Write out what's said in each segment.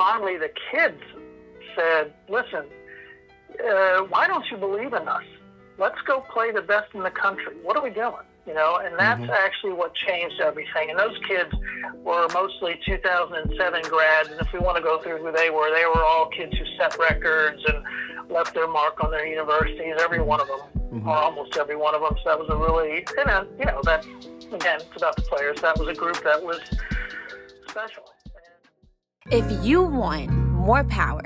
finally, the kids said, "Listen, uh, why don't you believe in us? Let's go play the best in the country. What are we doing?" You know, and that's mm-hmm. actually what changed everything. And those kids were mostly 2007 grads. And if we want to go through who they were, they were all kids who set records and left their mark on their universities. Every one of them, mm-hmm. or almost every one of them. So that was a really, and uh, you know, that again, it's about the players. That was a group that was special. If you want more power,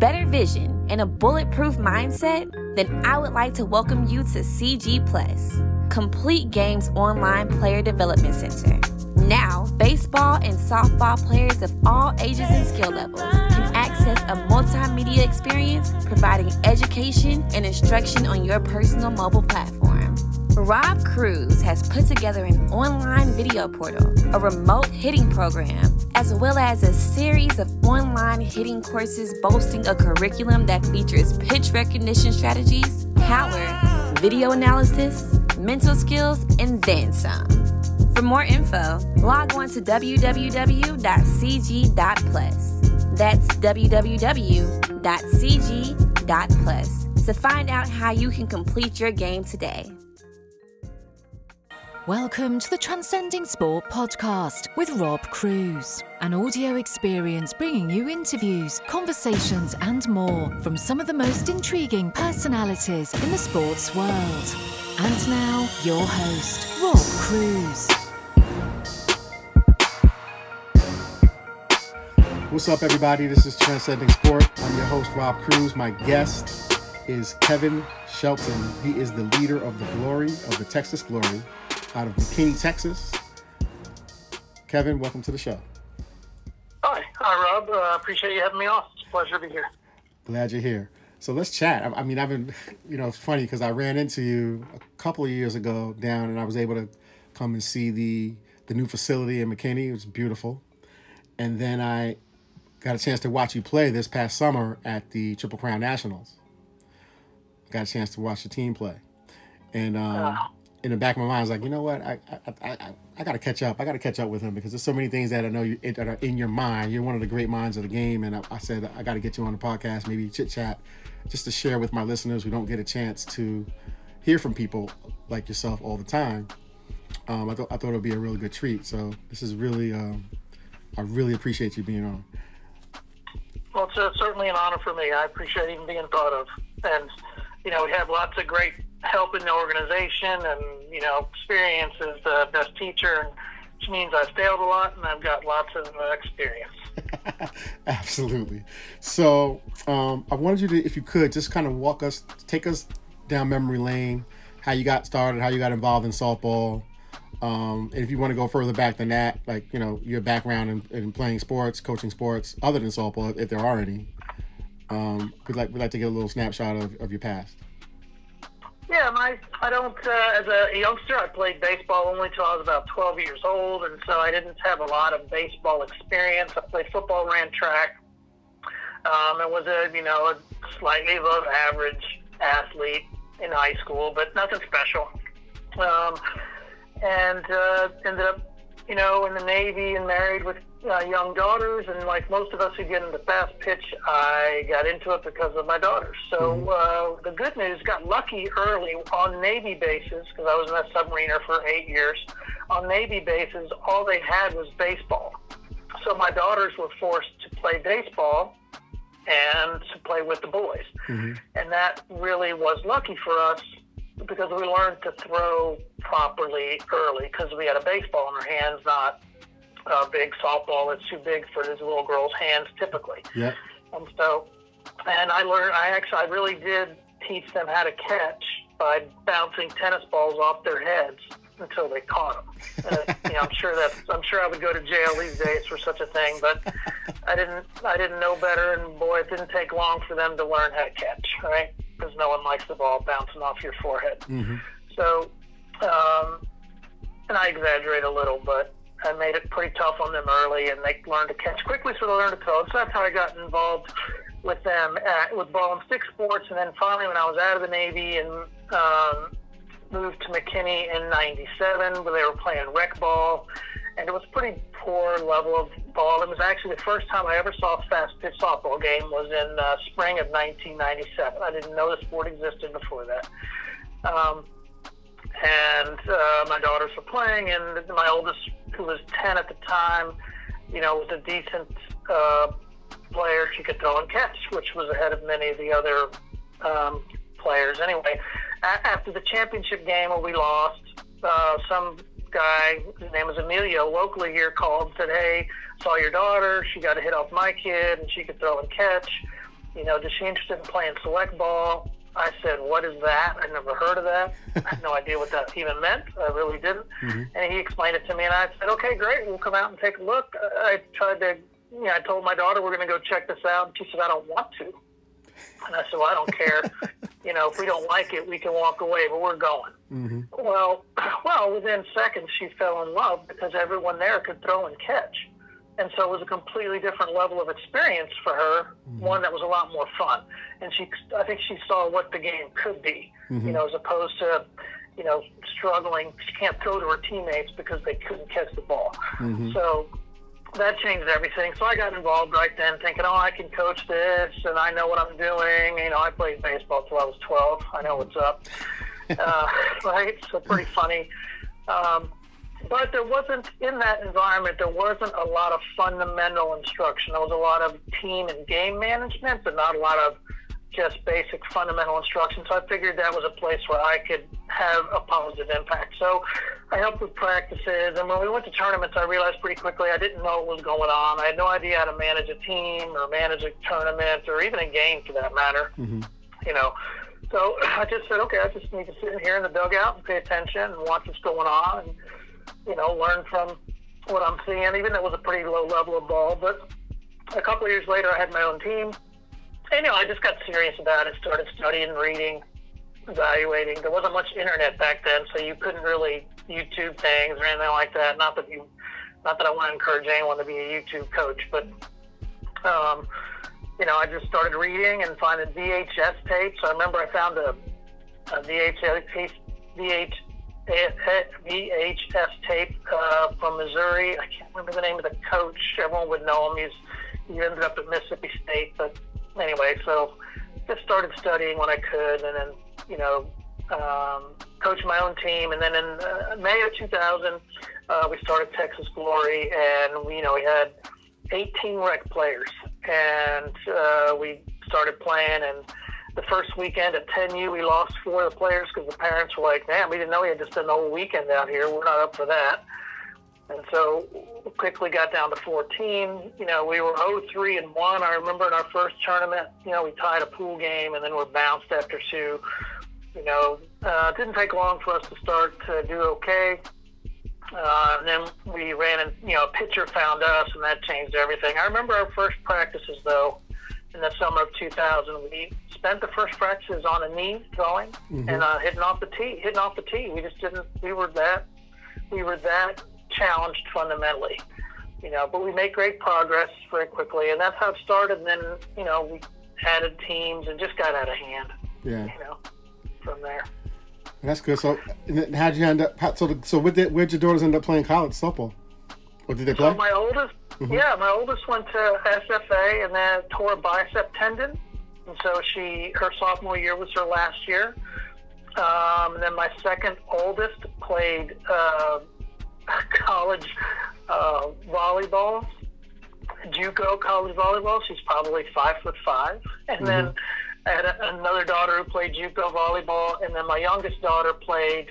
better vision, and a bulletproof mindset, then I would like to welcome you to CG Plus, Complete Games Online Player Development Center. Now, baseball and softball players of all ages and skill levels can access a multimedia experience providing education and instruction on your personal mobile platform. Rob Cruz has put together an online video portal, a remote hitting program, as well as a series of online hitting courses boasting a curriculum that features pitch recognition strategies, power, video analysis, mental skills, and then some. For more info, log on to www.cg.plus. That's www.cg.plus to find out how you can complete your game today. Welcome to the Transcending Sport podcast with Rob Cruz, an audio experience bringing you interviews, conversations, and more from some of the most intriguing personalities in the sports world. And now, your host, Rob Cruz. What's up, everybody? This is Transcending Sport. I'm your host, Rob Cruz. My guest is Kevin Shelton. He is the leader of the Glory, of the Texas Glory out of McKinney, Texas. Kevin, welcome to the show. Hi, hi, Rob. Uh, appreciate you having me on. It's a pleasure to be here. Glad you're here. So let's chat. I, I mean, I've been, you know, it's funny because I ran into you a couple of years ago down, and I was able to come and see the the new facility in McKinney. It was beautiful, and then I got a chance to watch you play this past summer at the Triple Crown Nationals. Got a chance to watch the team play, and um, in the back of my mind, I was like, you know what, I I, I, I got to catch up. I got to catch up with him because there's so many things that I know you that are in your mind. You're one of the great minds of the game, and I, I said I got to get you on the podcast, maybe chit chat, just to share with my listeners who don't get a chance to hear from people like yourself all the time. Um, I, th- I thought it would be a really good treat. So this is really, um, I really appreciate you being on. Well, it's uh, certainly an honor for me. I appreciate even being thought of, and you know, we have lots of great help in the organization, and you know, experience is the best teacher, which means I've failed a lot and I've got lots of uh, experience. Absolutely. So um, I wanted you to, if you could, just kind of walk us, take us down memory lane, how you got started, how you got involved in softball. Um, and if you want to go further back than that, like you know your background in, in playing sports, coaching sports, other than softball, if there are any, um, we'd like we'd like to get a little snapshot of, of your past. Yeah, my I don't. Uh, as a youngster, I played baseball only till I was about 12 years old, and so I didn't have a lot of baseball experience. I played football, ran track, um, and was a you know a slightly above average athlete in high school, but nothing special. Um, and uh, ended up, you know, in the Navy and married with uh, young daughters, and like most of us who get into fast pitch, I got into it because of my daughters. So mm-hmm. uh, the good news, got lucky early on Navy bases because I was in a submariner for eight years. On Navy bases, all they had was baseball. So my daughters were forced to play baseball and to play with the boys, mm-hmm. and that really was lucky for us because we learned to throw properly early because we had a baseball in our hands, not a big softball that's too big for these little girls' hands typically. Yeah. And so, and I learned, I actually, I really did teach them how to catch by bouncing tennis balls off their heads until they caught them. Uh, you know, I'm sure that I'm sure I would go to jail these days for such a thing, but I didn't. I didn't know better, and boy, it didn't take long for them to learn how to catch, right? Because no one likes the ball bouncing off your forehead. Mm-hmm. So, um, and I exaggerate a little, but I made it pretty tough on them early, and they learned to catch quickly, so they learned to throw. So that's how I got involved with them at, with ball and stick sports. And then finally, when I was out of the Navy and um, moved to McKinney in '97, where they were playing rec ball, and it was pretty poor level of ball. It was actually the first time I ever saw a fast pitch softball game was in uh, spring of 1997. I didn't know the sport existed before that. Um, and uh, my daughters were playing, and my oldest, who was 10 at the time, you know, was a decent uh, player. She could throw and catch, which was ahead of many of the other um, players. Anyway, a- after the championship game where we lost, uh, some guy, his name was Emilio, locally here called and said, Hey, saw your daughter. She got a hit off my kid, and she could throw and catch. You know, is she interested in playing select ball? I said, What is that? I'd never heard of that. I had no idea what that even meant. I really didn't. Mm-hmm. And he explained it to me, and I said, Okay, great. We'll come out and take a look. I tried to, you know, I told my daughter we're going to go check this out, and she said, I don't want to. And I said, Well, I don't care. you know, if we don't like it, we can walk away, but we're going. Mm-hmm. Well, well, within seconds, she fell in love because everyone there could throw and catch. And so it was a completely different level of experience for her, one that was a lot more fun. And she, I think she saw what the game could be, you know, as opposed to, you know, struggling. She can't throw to her teammates because they couldn't catch the ball. So that changed everything. So I got involved right then, thinking, oh, I can coach this, and I know what I'm doing. You know, I played baseball till I was 12. I know what's up. uh, right? So pretty funny. Um, but there wasn't in that environment. There wasn't a lot of fundamental instruction. There was a lot of team and game management, but not a lot of just basic fundamental instruction. So I figured that was a place where I could have a positive impact. So I helped with practices, and when we went to tournaments, I realized pretty quickly I didn't know what was going on. I had no idea how to manage a team or manage a tournament or even a game for that matter. Mm-hmm. You know, so I just said, okay, I just need to sit in here in the dugout and pay attention and watch what's going on, and you know, learn from what I'm seeing. Even though it was a pretty low level of ball, but a couple of years later, I had my own team. And, you know, I just got serious about it, started studying, reading, evaluating. There wasn't much internet back then, so you couldn't really YouTube things or anything like that. Not that you, not that I want to encourage anyone to be a YouTube coach, but, um, you know, I just started reading and finding VHS tapes. I remember I found a, a VHS, VH, VHS tape uh, from Missouri. I can't remember the name of the coach. Everyone would know him. He's he ended up at Mississippi State, but anyway, so just started studying when I could, and then you know, um, coached my own team, and then in uh, May of 2000, uh, we started Texas Glory, and we, you know we had 18 rec players, and uh, we started playing and. The first weekend at 10U, we lost four of the players because the parents were like, "Man, we didn't know we had to spend the whole weekend out here. We're not up for that." And so we quickly got down to 14. You know, we were 0-3 and 1. I remember in our first tournament, you know, we tied a pool game and then we're bounced after two. You know, uh, it didn't take long for us to start to do okay. Uh, and then we ran and, you know, a pitcher found us and that changed everything. I remember our first practices, though, in the summer of 2000. We spent the first practices on a knee throwing and uh, hitting off the tee, hitting off the tee. We just didn't, we were that, we were that challenged fundamentally, you know, but we made great progress very quickly, and that's how it started. And then, you know, we added teams and just got out of hand, Yeah, you know, from there. that's good. So, how'd you end up? So, so where did where'd your daughters end up playing college softball? Or did they play? So my oldest, yeah, my oldest went to SFA and then tore a bicep tendon, and so she her sophomore year was her last year. Um, and then my second oldest played uh, college uh, volleyball, JUCO college volleyball. She's probably five foot five, and then I had a, another daughter who played JUCO volleyball, and then my youngest daughter played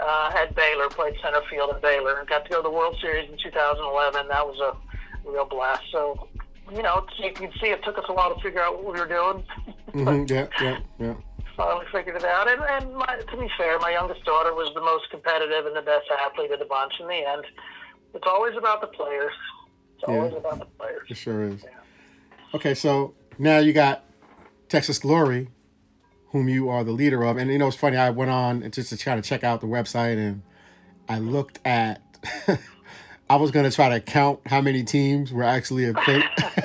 uh, at Baylor, played center field at Baylor, and got to go to the World Series in 2011. That was a real blast. So, you know, you can see it took us a while to figure out what we were doing. mm-hmm. yeah, yeah, yeah. Finally figured it out. And, and my, to be fair, my youngest daughter was the most competitive and the best athlete of the bunch in the end. It's always about the players. It's always Yeah. about the players. It sure is. Okay, so now you got Texas Glory, whom you are the leader of, and you know it's funny. I went on and just to try to check out the website, and I looked at. I was gonna try to count how many teams were actually a thing,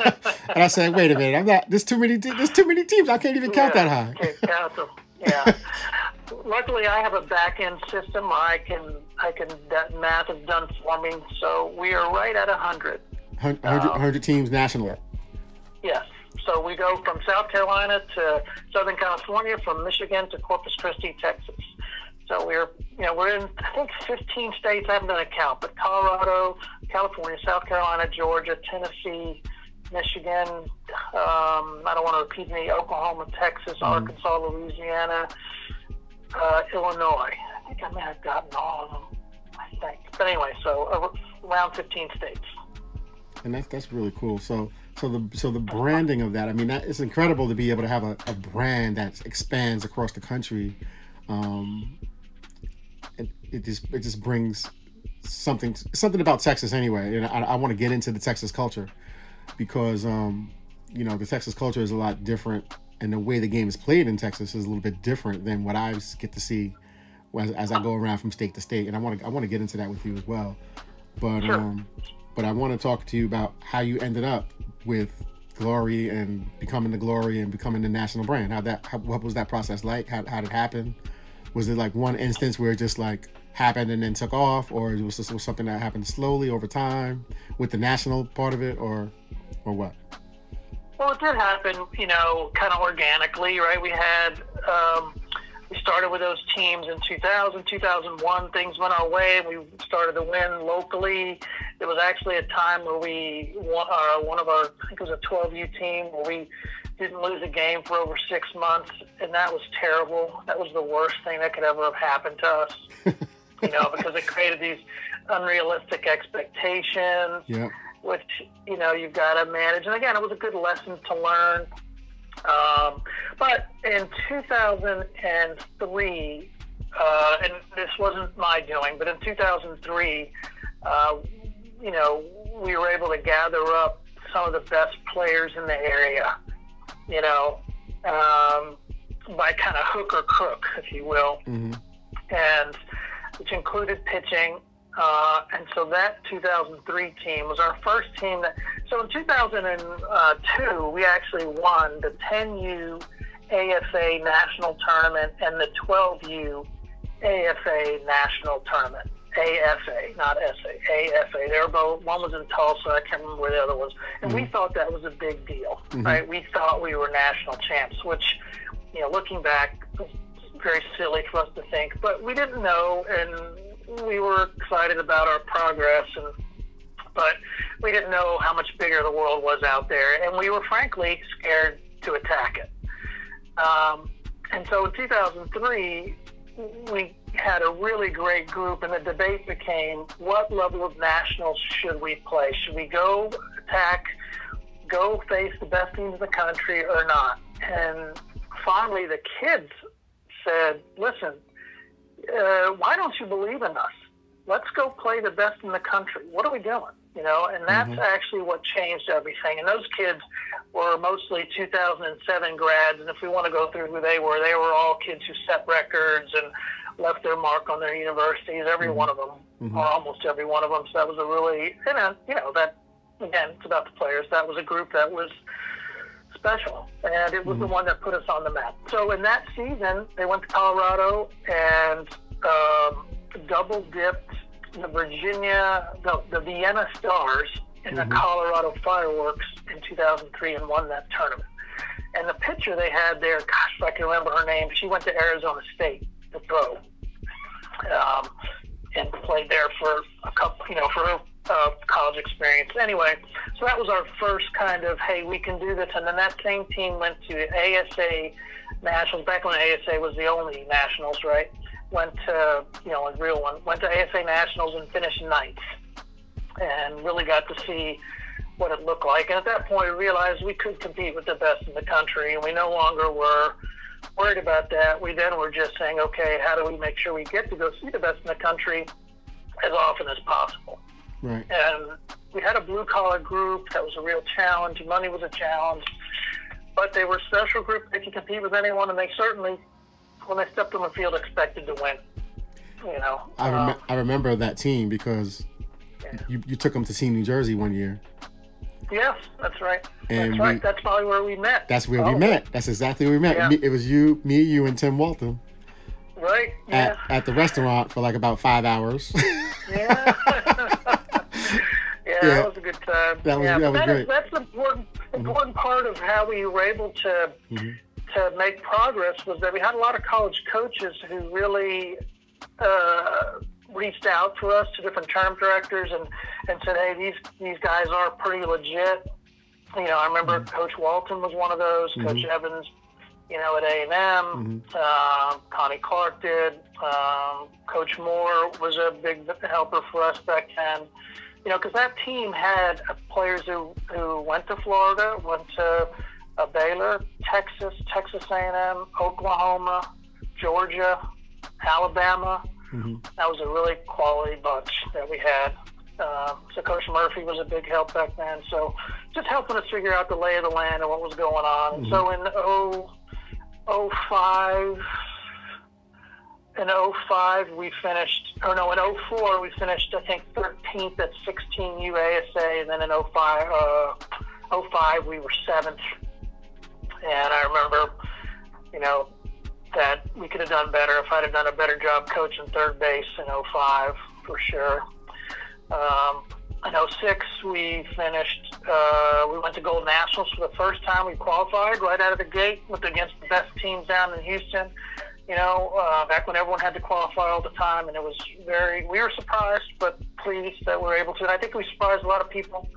and I said, "Wait a minute, I'm not. There's too many. Te- there's too many teams. I can't even count Yeah, that high." Can't count them. Yeah. Luckily, I have a back end system. I can I can that math is done for me. So we are right at hundred. 100, 100 um, teams nationally. Yes. So we go from South Carolina to Southern California, from Michigan to Corpus Christi, Texas. So we're, you know, we're in I think 15 states. I haven't done a count, but Colorado, California, South Carolina, Georgia, Tennessee, Michigan. Um, I don't want to repeat any. Oklahoma, Texas, Arkansas, Louisiana, uh, Illinois. I think I may have gotten all of them. I think. But anyway, so around 15 states. and that's that's really cool. So so the so the branding of that, I mean, that it's incredible to be able to have a, a brand that expands across the country. Um, it, just it just brings something something about Texas anyway, and I, I want to get into the Texas culture because um, you know the Texas culture is a lot different, and the way the game is played in Texas is a little bit different than what I get to see as, as I go around from state to state, and I want to I want to get into that with you as well. But Sure. um, but I want to talk to you about how you ended up with Glory and becoming the Glory and becoming the national brand. How that how, what was that process like? How how did it happen? Was it like one instance where it just like happened and then took off, or was this was something that happened slowly over time with the national part of it, or or what? Well, it did happen, you know, kind of organically, right? We had, um, we started with those teams in 2000, 2001. Things went our way. We started to win locally. There was actually a time where we won, uh, one of our, I think it was a 12U team, where we didn't lose a game for over six months, and that was terrible. That was the worst thing that could ever have happened to us, you know, because it created these unrealistic expectations Yeah. which you know you've got to manage. And again, it was a good lesson to learn. Um, but in 2003, uh, and this wasn't my doing, but in 2003, uh, you know, we were able to gather up some of the best players in the area. You know, um, by kind of hook or crook, if you will hmm and which included pitching. Uh, and so that 2003 team was our first team that. So in 2002, we actually won the 10U AFA national tournament and the 12U AFA national tournament. AFA, not SA, AFA. They were both. One was in Tulsa. I can't remember where the other was. And we thought that was a big deal, right? We thought we were national champs, which, you know, looking back, very silly for us to think. But we didn't know, and we were excited about our progress, and but we didn't know how much bigger the world was out there, and we were frankly scared to attack it. Um, and so in 2003, we had a really great group, and the debate became what level of nationals should we play? Should we go attack, go face the best teams in the country, or not? And finally, the kids said, listen, uh, why don't you believe in us? Let's go play the best in the country. What are we doing? You know, and that's actually what changed everything. And those kids were mostly 2007 grads. And if we want to go through who they were, they were all kids who set records and left their mark on their universities. Every one of them, or almost every one of them. So that was a really, and uh, you know, that again, it's about the players. That was a group that was special, and it was the one that put us on the map. So in that season, they went to Colorado and um, double dipped the Virginia, the, the Vienna Stars in the Colorado Fireworks in 2003 and won that tournament. And the pitcher they had there, gosh, if I can remember her name, she went to Arizona State to throw, um, and played there for a couple, you know, for her uh, college experience. Anyway, so that was our first kind of, hey, we can do this. And then that same team went to ASA Nationals, back when ASA was the only Nationals, right? Went to, you know, a real one, went to ASA Nationals and finished ninth. And really got to see what it looked like. And at that point, we realized we could compete with the best in the country, and we no longer were worried about that. We then were just saying, okay, how do we make sure we get to go see the best in the country as often as possible? Right. and we had a blue collar group that was a real challenge. Money was a challenge, but they were a special group. They could compete with anyone, and they certainly, when they stepped on the field, expected to win. You know, I, Um, I remember that team because you, you took them to Team New Jersey one year. Yes, that's right. And that's right. we- that's probably where we met. That's where Oh, we met. That's exactly where we met. Yeah. Me- It was you, me, you, and Tim Walton Right? Yeah. at, at the restaurant for like about five hours. Yeah. yeah, that was a good time. That was- yeah, that was but great. Mm-hmm. Is, that's the important important part of how we were able to to make progress was that we had a lot of college coaches who really uh, reached out to us to different term directors and and said, hey, these these guys are pretty legit. You know, I remember Mm-hmm. Coach Walton was one of those. Coach Evans, you know, at A and M. Mm-hmm. Um, Connie Clark did. Um, Coach Moore was a big helper for us back then. You know, because that team had players who who went to Florida, went to uh, Baylor, Texas, Texas A&M, Oklahoma, Georgia, Alabama. That was a really quality bunch that we had. Uh, so Coach Murphy was a big help back then. So just helping us figure out the lay of the land and what was going on. And so in 0, 05, in 05 we finished, or no, in 04 we finished I think 13th at 16 UASA, and then in 05, uh, 05 we were seventh. And I remember, you know, that we could have done better if I'd have done a better job coaching third base in 05 for sure. Um, in 06, we finished, uh, we went to Gold Nationals for the first time. We qualified right out of the gate with against the best teams down in Houston. You know, uh, back when everyone had to qualify all the time, and it was very, we were surprised but pleased that we were able to. And I think we surprised a lot of people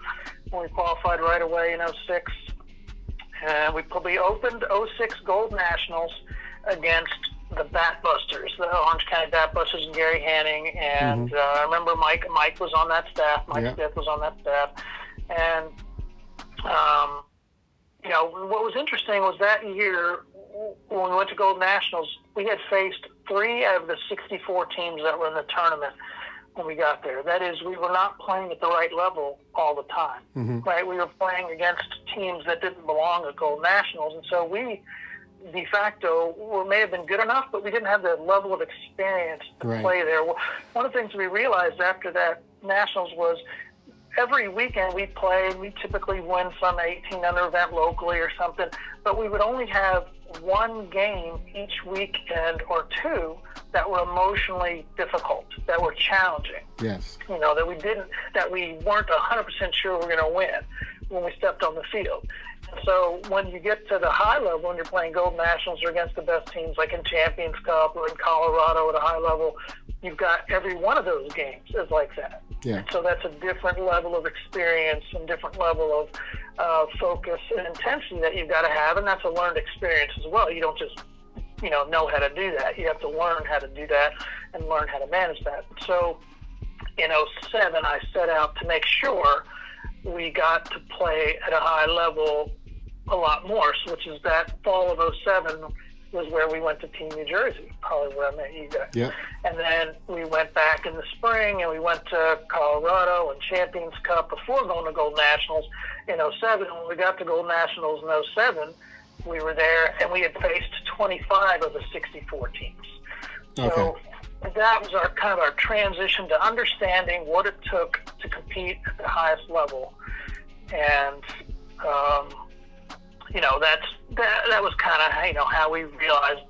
when we qualified right away in 06. And we probably opened 06 Gold Nationals against the Bat Busters, the Orange County Bat Busters and Gary Hanning. And uh, I remember Mike Mike was on that staff. Mike Yeah. Smith was on that staff. And, um, you know, what was interesting was that year when we went to Gold Nationals, we had faced three out of the 64 teams that were in the tournament when we got there. That is, we were not playing at the right level all the time, right? We were playing against teams that didn't belong at Gold Nationals, and so we de facto were, may have been good enough, but we didn't have the level of experience to Right. play there. One of the things we realized after that Nationals was every weekend we played, we typically win some 18 under event locally or something, but we would only have one game each weekend or two that were emotionally difficult, that were challenging Yes. you know, that we didn't, that we weren't 100% sure we are going to win when we stepped on the field. So when you get to the high level, when you're playing Gold Nationals or against the best teams like in Champions Cup or in Colorado at a high level, you've got every one of those games is like that. Yeah. So that's a different level of experience and different level of uh, focus and intensity that you've got to have, and that's a learned experience as well. You don't just you know know how to do that. You have to learn how to do that and learn how to manage that. So in 07, I set out to make sure we got to play at a high level a lot more, so which is that fall of 07 was where we went to Team New Jersey, probably where I met you guys. Yep. And then we went back in the spring and we went to Colorado and Champions Cup before going to Gold Nationals in 07. And when we got to Gold Nationals in 07, we were there and we had faced 25 of the 64 teams. So that was our kind of our transition to understanding what it took to compete at the highest level. And, um, you know, that's that, that was kind of, you know, how we realized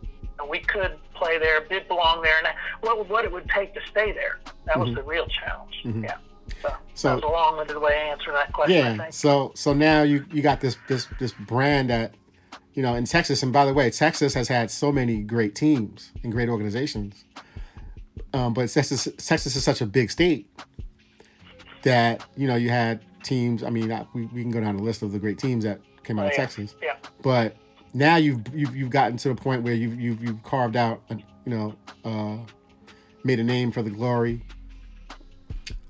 we could play there, did belong there, and what, what it would take to stay there. That was the real challenge. Yeah. So, So- that was a long-winded way to answer that question, I Yeah. think. So so now you you got this this this brand that you know in Texas, and by the way, Texas has had so many great teams and great organizations. Um, but Texas Texas is such a big state that you know you had teams. I mean, I, we, we can go down the list of the great teams that came out Oh, of yeah. Texas. Yeah. But now you've you've, you've gotten to the point where you've you've, you've carved out, a, you know, uh, made a name for the glory.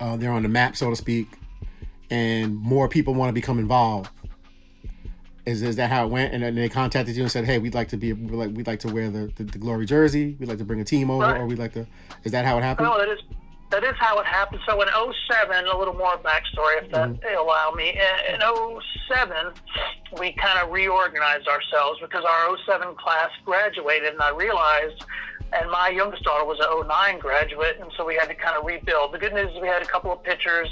Uh, they're on the map, so to speak, and more people want to become involved. Is, is that how it went? And then they contacted you and said, "Hey, we'd like to be we'd like we'd like to wear the, the, the glory jersey. We'd like to bring a team over, Right. or we'd like to." Is that how it happened? No, that is that is how it happened. So in 07, a little more backstory, if that mm-hmm. will allow me. In, in 07, we kind of reorganized ourselves because our 07 class graduated, and I realized, and my youngest daughter was an 09 graduate, and so we had to kind of rebuild. The good news is we had a couple of pitchers,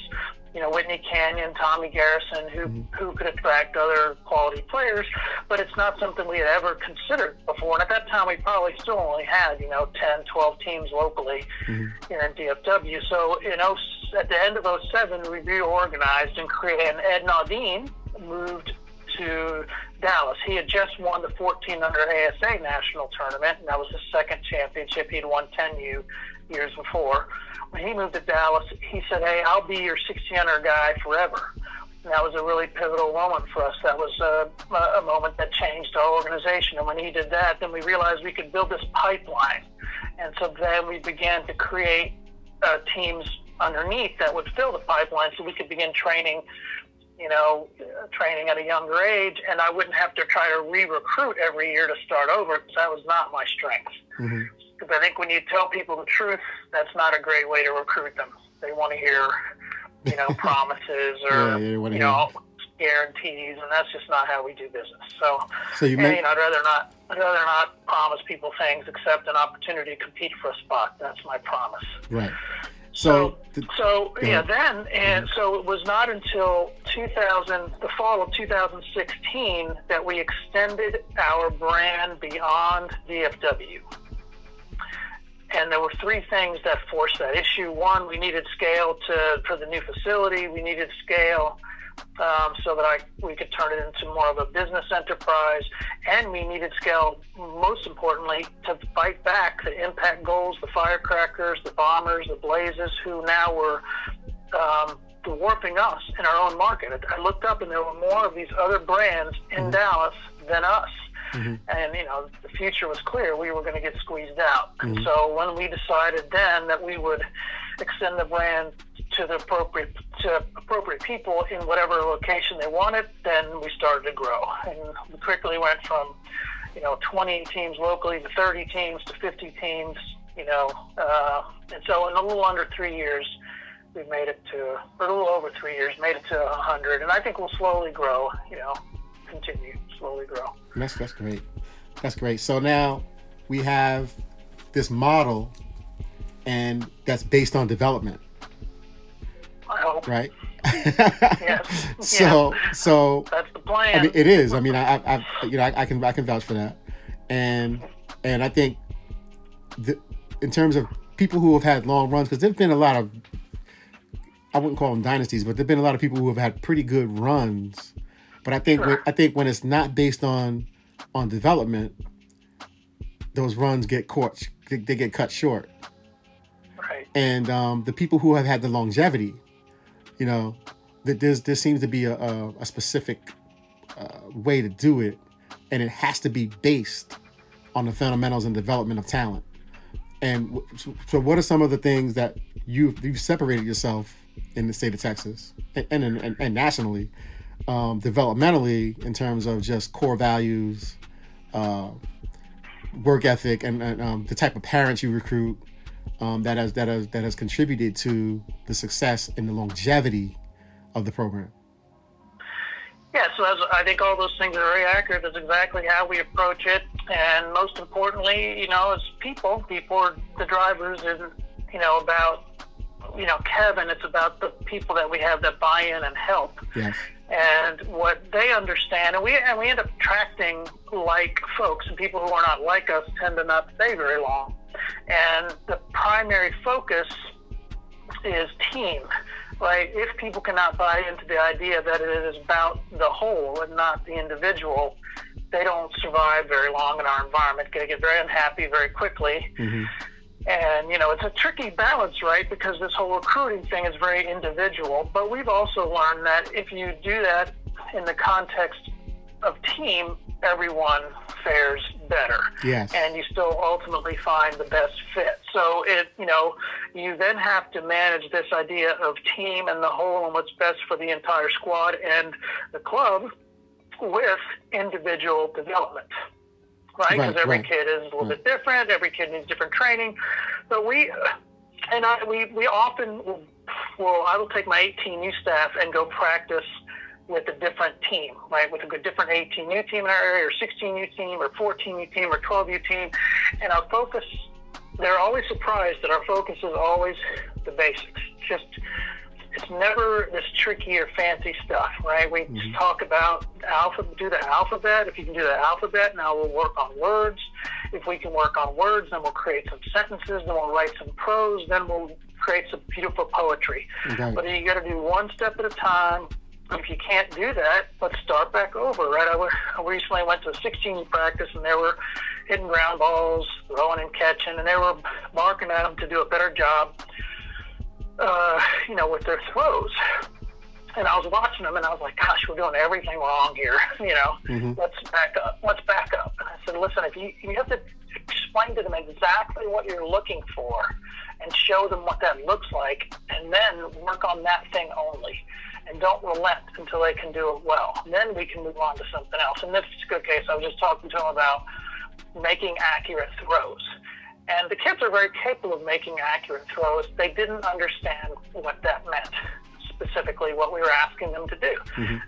you know, Whitney Canion, Tommy Garrison, who mm-hmm. who could attract other quality players, but it's not something we had ever considered before. And at that time, we probably still only had, you know, 10, 12 teams locally here in DFW. So in oh, at the end of 07, we reorganized and created, and Ed Naudin moved to Dallas. He had just won the 1400 ASA national tournament, and that was his second championship. He'd won 10U years before. When he moved to Dallas, he said, "Hey, I'll be your 1600 guy forever." And that was a really pivotal moment for us. That was a, a moment that changed our organization. And when he did that, then we realized we could build this pipeline. And so then we began to create uh, teams underneath that would fill the pipeline so we could begin training you know, uh, training at a younger age, and I wouldn't have to try to re-recruit every year to start over because that was not my strength. Because mm-hmm. I think when you tell people the truth, that's not a great way to recruit them. They want to hear, you know, promises or yeah, you know guarantees, and that's just not how we do business. So, so you, and, you know, I'd rather not, I'd rather not promise people things except an opportunity to compete for a spot. That's my promise. Right. So, so, so yeah, then, and so it was not until 2000, the fall of 2016, that we extended our brand beyond DFW. And there were three things that forced that issue. One, we needed scale to for the new facility. We needed scale um, so that I we could turn it into more of a business enterprise. And we needed scale, most importantly, to fight back the Impact Golds, the firecrackers, the bombers, the blazes, who now were um, dwarfing us in our own market. I looked up and there were more of these other brands in mm-hmm. Dallas than us. Mm-hmm. And you know the future was clear. We were going to get squeezed out. Mm-hmm. And so when we decided then that we would extend the brand to the appropriate to appropriate people in whatever location they wanted, then we started to grow, and we quickly went from you know 20 teams locally to 30 teams to 50 teams. You know, uh, and so in a little under three years, we've made it to, or a little over three years, made it to 100, and I think we'll slowly grow. You know, continue slowly grow. That's that's great. That's great. So now we have this model, and that's based on development hope. Right. yes. So yeah. so that's the plan. I mean, it is. I mean, I, I, I you know, I, I, can I can vouch for that, and and I think, the, in terms of people who have had long runs, because there's been a lot of, I wouldn't call them dynasties, but there've been a lot of people who have had pretty good runs, but I think when, I think when it's not based on on development, those runs get caught, they, they get cut short. Right. And um, the people who have had the longevity you know, that there's there seems to be a, a, a specific uh, way to do it, and it has to be based on the fundamentals and development of talent. And so, so what are some of the things that you've you've separated yourself in the state of Texas and and, and, and nationally, um, developmentally in terms of just core values, uh, work ethic, and, and um, the type of parents you recruit, um, that has that has that has contributed to the success and the longevity of the program. Yeah, so as, I think all those things are very accurate. That's exactly how we approach it, and most importantly, you know, as people before the drivers, isn't you know about you know Kevin. It's about the people that we have that buy in and help. Yes. And what they understand, and we and we end up attracting like folks, and people who are not like us tend to not stay very long. And the primary focus is team, Like If people cannot buy into the idea that it is about the whole and not the individual, they don't survive very long in our environment. They get very unhappy very quickly. Mm-hmm. And, you know, it's a tricky balance, right? Because this whole recruiting thing is very individual. But we've also learned that if you do that in the context of team, everyone fares better. Yes. And you still ultimately find the best fit. So it, you know, you then have to manage this idea of team and the whole and what's best for the entire squad and the club with individual development. Right? Because right, every right. kid is a little right. bit different. Every kid needs different training. But we, and I, we, we often will, well, I will take my 18U staff and go practice – with a different team, right? With a different 18U team in our area, or 16U team, or 14U team, or 12U team. And our focus, they're always surprised that our focus is always the basics. Just, it's never this tricky or fancy stuff, right? We mm-hmm. just talk about alpha, do the alphabet. If you can do the alphabet, now we'll work on words. If we can work on words, then we'll create some sentences, then we'll write some prose, then we'll creates a beautiful poetry. Right. But you got to do one step at a time. If you can't do that, let's start back over, right? I, recently went to a 16 practice and they were hitting ground balls, throwing and catching, and they were marking at them to do a better job, uh, you know, with their throws. And I was watching them and I was like, gosh, we're doing everything wrong here. You know, let's back up. Let's back up. And I said, listen, if you, you have to explain to them exactly what you're looking for and show them what that looks like and then work on that thing only and don't relent until they can do it well. And then we can move on to something else. In this particular case, I was just talking to them about making accurate throws. And the kids are very capable of making accurate throws. They didn't understand what that meant, specifically what we were asking them to do,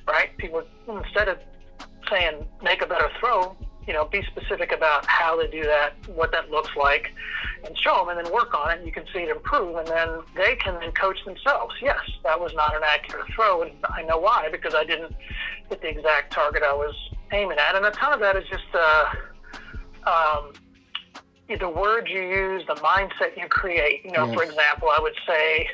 right? People, instead of saying make a better throw, you know, be specific about how they do that, what that looks like, and show them, and then work on it. And you can see it improve, and then they can then coach themselves. Yes, that was not an accurate throw, and I know why because I didn't hit the exact target I was aiming at. And a ton of that is just uh, um, the words you use, the mindset you create. You know, for example, I would say,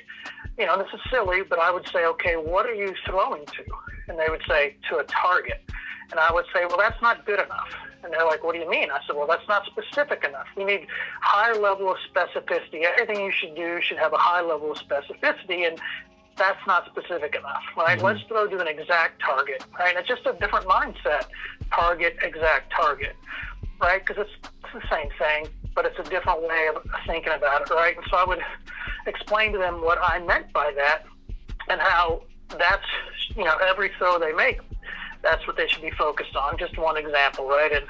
you know, this is silly, but I would say, okay, what are you throwing to? And they would say, to a target. And I would say, well, that's not good enough. And they're like, what do you mean? I said, well, that's not specific enough. We need higher level of specificity. Everything you should do should have a high level of specificity. And that's not specific enough, right? Mm-hmm. Let's throw to an exact target, right? And it's just a different mindset. Target, exact target, right? Because it's, it's the same thing, but it's a different way of thinking about it, right? And so I would explain to them what I meant by that and how that's, you know, every throw they make, that's what they should be focused on. Just one example, right? And,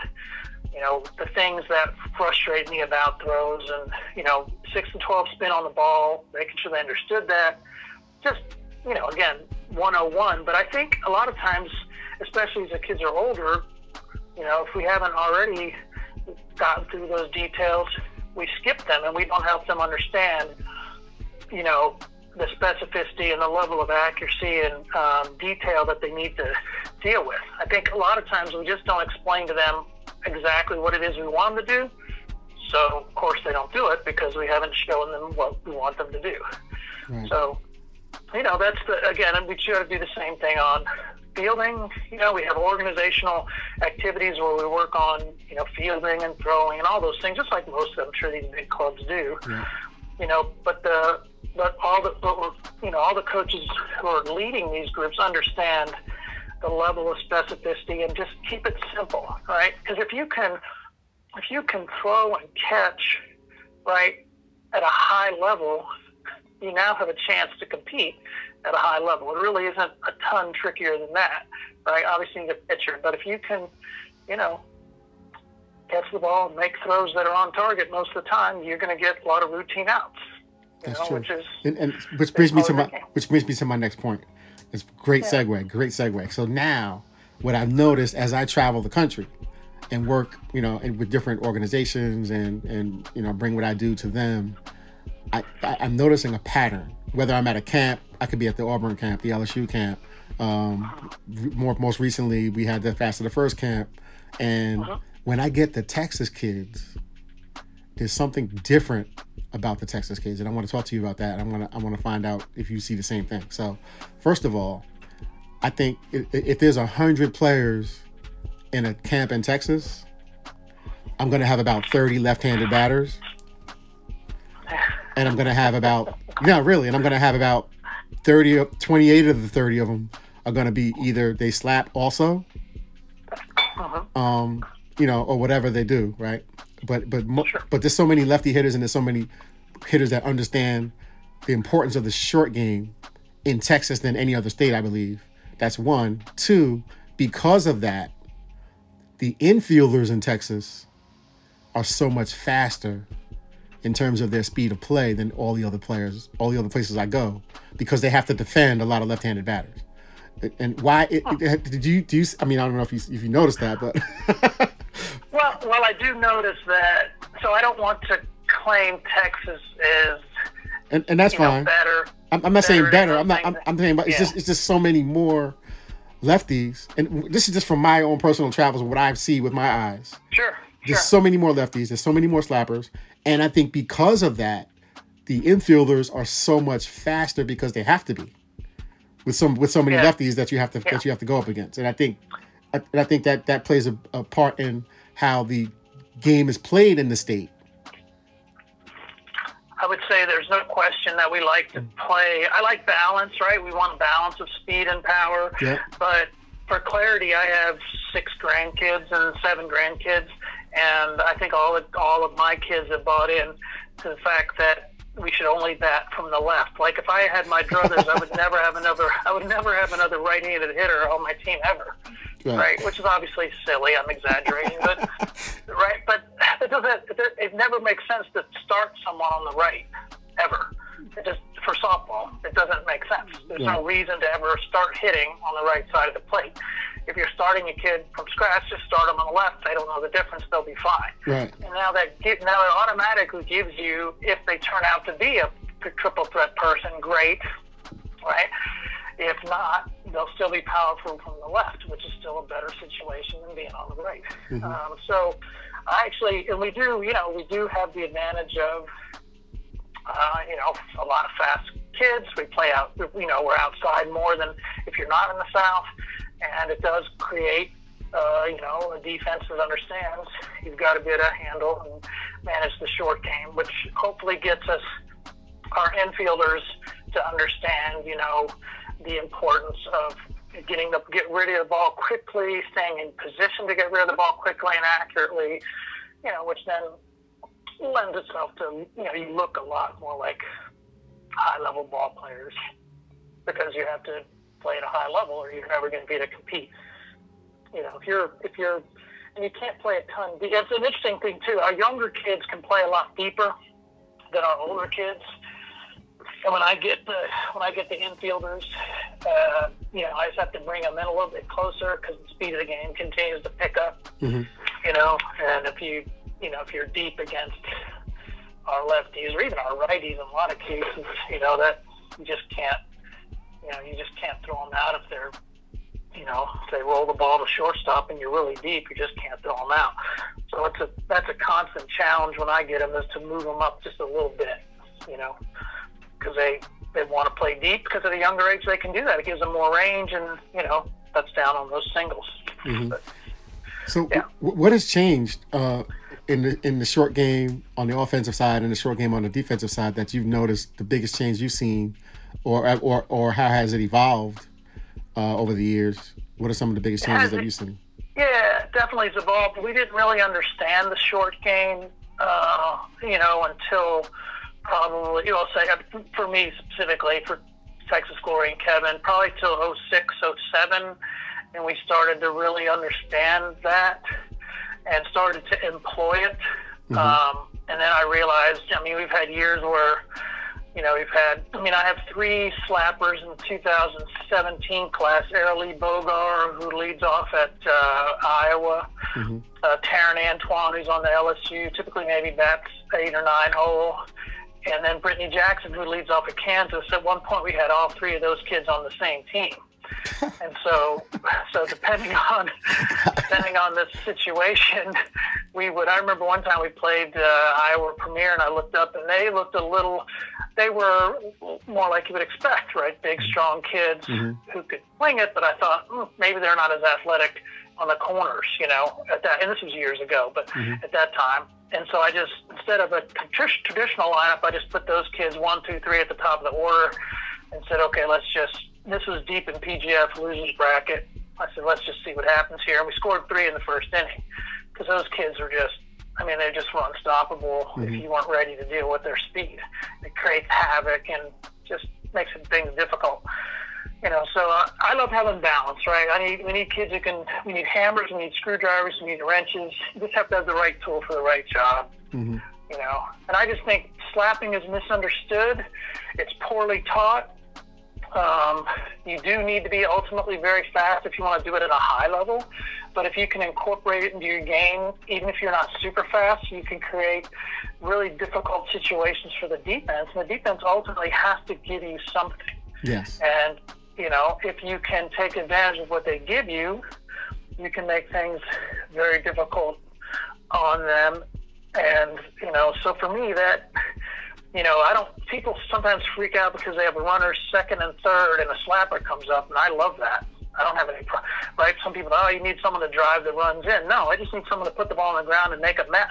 you know, the things that frustrate me about throws and, you know, 6 and 12 spin on the ball, making sure they understood that. Just, you know, again, 101. But I think a lot of times, especially as the kids are older, you know, if we haven't already gotten through those details, we skip them and we don't help them understand, you know, the specificity and the level of accuracy and um, detail that they need to deal with. I think a lot of times we just don't explain to them exactly what it is we want them to do. So, of course, they don't do it because we haven't shown them what we want them to do. Right. So, you know, that's the, again, we try to do the same thing on fielding. You know, we have organizational activities where we work on, you know, fielding and throwing and all those things, just like most of, I'm sure these big clubs do. Yeah. You know, but the, but all the, but we're, you know, all the coaches who are leading these groups understand the level of specificity and just keep it simple, right? Because if you can, if you can throw and catch, right, at a high level, you now have a chance to compete at a high level. It really isn't a ton trickier than that, right? Obviously, you the pitcher, but if you can, you know, catch the ball and make throws that are on target most of the time, you're going to get a lot of routine outs. That's know, true. which is and, and which brings me to my Okay. which brings me to my next point. It's great Yeah. segue, great segue. So now, what I've noticed as I travel the country and work, you know, and with different organizations and and you know bring what I do to them, I, I I'm noticing a pattern. Whether I'm at a camp, I could be at the Auburn camp, the LSU camp. Um, more most recently, we had the Fast of the First camp, and when I get the Texas kids, there's something different about the Texas kids, and I want to talk to you about that. I want to I want to find out if you see the same thing. So, first of all, I think if, if there's a hundred players in a camp in Texas, I'm gonna have about 30 left-handed batters, and I'm gonna have about no really, and I'm gonna have about 30 of 28 of the 30 of them are gonna be either they slap also, um, you know, or whatever they do, right? But but mo- but there's so many lefty hitters and there's so many hitters that understand the importance of the short game in Texas than any other state, I believe. That's one. Two, because of that, the infielders in Texas are so much faster in terms of their speed of play than all the other players, all the other places I go, because they have to defend a lot of left-handed batters. And why? It, it- did you do? You, I mean, I don't know if you if you noticed that, but Well, well, I do notice that. So I don't want to claim Texas is and, and that's you know, fine. better. I'm, I'm not saying better. I'm not. I'm. I'm saying, but it's just it's just so many more lefties, and this is just from my own personal travels, what I see with my eyes. Sure, sure. There's so many more lefties. There's so many more slappers, and I think because of that, the infielders are so much faster because they have to be with some with so many Yeah. lefties that you have to Yeah. that you have to go up against. And I think I- and I think that that plays a, a part in how the game is played in the state. I would say there's no question that we like to play. I like balance, right? We want balance of speed and power. Yep. But for clarity, I have six grandkids and seven grandkids, and I think all of, all of my kids have bought in to the fact that we should only bat from the left. Like if I had my druthers, I would never have another. I would never have another right-handed hitter on my team ever. Right, which is obviously silly. I'm exaggerating, but right, but it doesn't. It, never makes sense to start someone on the right ever. It just for softball, it doesn't make sense. There's no reason to ever start hitting on the right side of the plate. If you're starting a kid from scratch, just start them on the left. They don't know the difference; they'll be fine. Right. And now that now it automatically gives you, if they turn out to be a triple threat person, great, right? If not, they'll still be powerful from the left, which is still a better situation than being on the right. Um, so, I actually, and we do, you know, we do have the advantage of, uh, you know, a lot of fast kids. We play out, you know, we're outside more than if you're not in the South, and it does create uh, you know, a defense that understands. You've got to be able to handle and manage the short game, which hopefully gets us our infielders to understand, you know, the importance of getting the get rid of the ball quickly, staying in position to get rid of the ball quickly and accurately, you know, which then lends itself to you know you look a lot more like high level ball players because you have to play at a high level or you're never going to be able to compete you know, if you're if you're and you can't play a ton. deep. It's an interesting thing too. Our younger kids can play a lot deeper than our older kids. And when I get the when I get the infielders, uh, you know, I just have to bring them in a little bit closer because the speed of the game continues to pick up. Mhm. You know, and if you you know if you're deep against our lefties or even our righties in a lot of cases, you know that you just can't you know you just can't throw them out if they're you know, if they roll the ball to shortstop and you're really deep, you just can't throw them out. So it's a that's a constant challenge when I get them is to move them up just a little bit, you know, because they they want to play deep because at a younger age they can do that. It gives them more range, and you know that's down on those singles. But, So, Yeah. wh- what has changed uh, in the in the short game on the offensive side and the short game on the defensive side that you've noticed the biggest change you've seen, or or or how has it evolved uh, over the years? What are some of the biggest changes that you've seen? Yeah, definitely it's evolved. We didn't really understand the short game, uh, you know, until probably, you know, say uh, for me specifically, for Texas Glory and Kevin, probably till 06, 07, and we started to really understand that and started to employ it. Um, and then I realized, I mean, we've had years where, you know, we've had, I mean, I have three slappers in the 2017 class. Aralee Bogar, who leads off at uh, Iowa. Uh, Taryn Antoine, who's on the LSU, typically maybe bats eight or nine hole. And then Brittany Jackson, who leads off at Kansas. At one point, we had all three of those kids on the same team. and so, so depending on depending on the situation, we would. I remember one time we played uh, Iowa Premier, and I looked up, and they looked a little. They were more like you would expect, right? Big, strong kids who could wing it. But I thought mm, maybe they're not as athletic on the corners, you know. At that, and this was years ago, but at that time. And so I just instead of a traditional lineup, I just put those kids one, two, three at the top of the order, and said, okay, let's just. This was deep in PGF losers bracket. I said, let's just see what happens here. And we scored three in the first inning because those kids were just, I mean, they just were unstoppable if you weren't ready to deal with their speed. It creates havoc and just makes things difficult. You know, so uh, I love having balance, right? I need we need kids who can. We need hammers, we need screwdrivers, we need wrenches. You just have to have the right tool for the right job. You know, and I just think slapping is misunderstood. It's poorly taught. Um, you do need to be ultimately very fast if you want to do it at a high level. But if you can incorporate it into your game, even if you're not super fast, you can create really difficult situations for the defense. And the defense ultimately has to give you something. Yes. And, you know, if you can take advantage of what they give you, you can make things very difficult on them. And, you know, so for me, that you know, I don't. People sometimes freak out because they have runners second and third, and a slapper comes up, and I love that. I don't have any problem. Right? Some people, oh, you need someone to drive the runs in. No, I just need someone to put the ball on the ground and make a mess.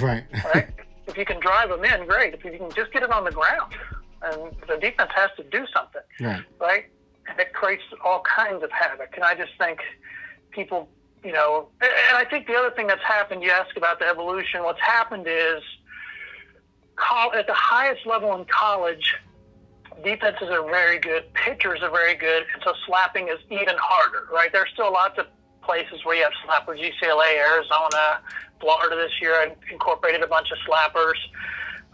Right. Right. if you can drive them in, great. If you can just get it on the ground, and the defense has to do something. Right. Right. And it creates all kinds of havoc. And I just think people, you know, and I think the other thing that's happened. You ask about the evolution. What's happened is at the highest level in college, defenses are very good, pitchers are very good, and so slapping is even harder, right? There's still lots of places where you have slappers, UCLA, Arizona, Florida this year I incorporated a bunch of slappers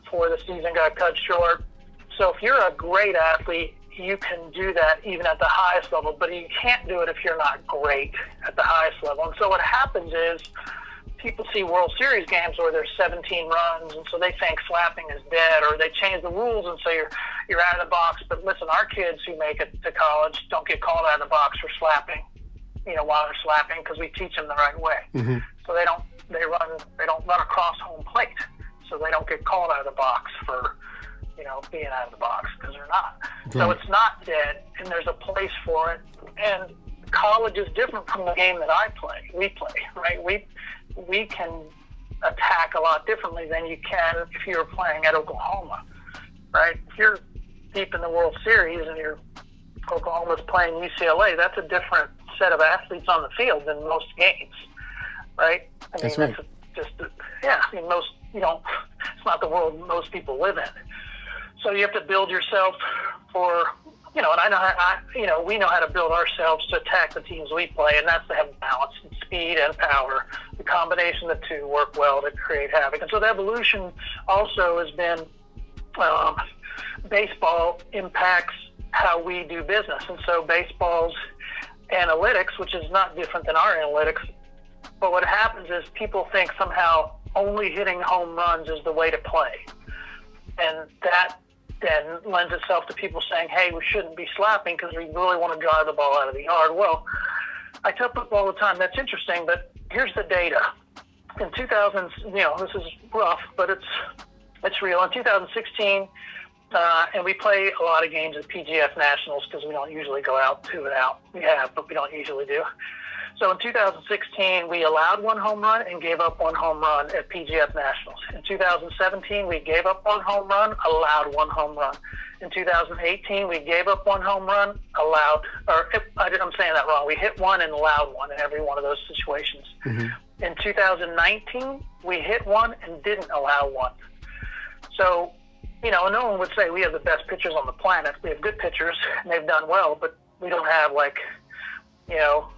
before the season got cut short. So if you're a great athlete, you can do that even at the highest level, but you can't do it if you're not great at the highest level. And so what happens is people see World Series games where there's 17 runs, and so they think slapping is dead, or they change the rules and say you're you're out of the box. But listen, our kids who make it to college don't get called out of the box for slapping, you know, while they're slapping because we teach them the right way. Mm-hmm. So they don't they run they don't run across home plate, so they don't get called out of the box for you know being out of the box because they're not. Right. So it's not dead, and there's a place for it, and college is different from the game that I play. We play, right? We we can attack a lot differently than you can if you're playing at Oklahoma, right? If you're deep in the World Series and you're Oklahoma's playing UCLA, that's a different set of athletes on the field than most games, right? I that's mean, right. That's just yeah. I mean, most you know, it's not the world most people live in. So you have to build yourself for you know, and I know how, I, you know, we know how to build ourselves to attack the teams we play, and that's to have balance speed and power. The combination of the two work well to create havoc. And so the evolution also has been um, baseball impacts how we do business, and so baseball's analytics, which is not different than our analytics, but what happens is people think somehow only hitting home runs is the way to play, and that then lends itself to people saying, hey, we shouldn't be slapping because we really want to drive the ball out of the yard. Well, I tell people all the time, that's interesting, but here's the data. In 2000, you know, this is rough, but it's it's real. In 2016, uh, and we play a lot of games at PGF Nationals because we don't usually go out to and out. We have, but we don't usually do. So in 2016, we allowed one home run and gave up one home run at PGF Nationals. In 2017, we gave up one home run, allowed one home run. In 2018, we gave up one home run, allowed, or I'm saying that wrong. We hit one and allowed one in every one of those situations. Mm-hmm. In 2019, we hit one and didn't allow one. So, you know, no one would say we have the best pitchers on the planet. We have good pitchers, and they've done well, but we don't have like, you know,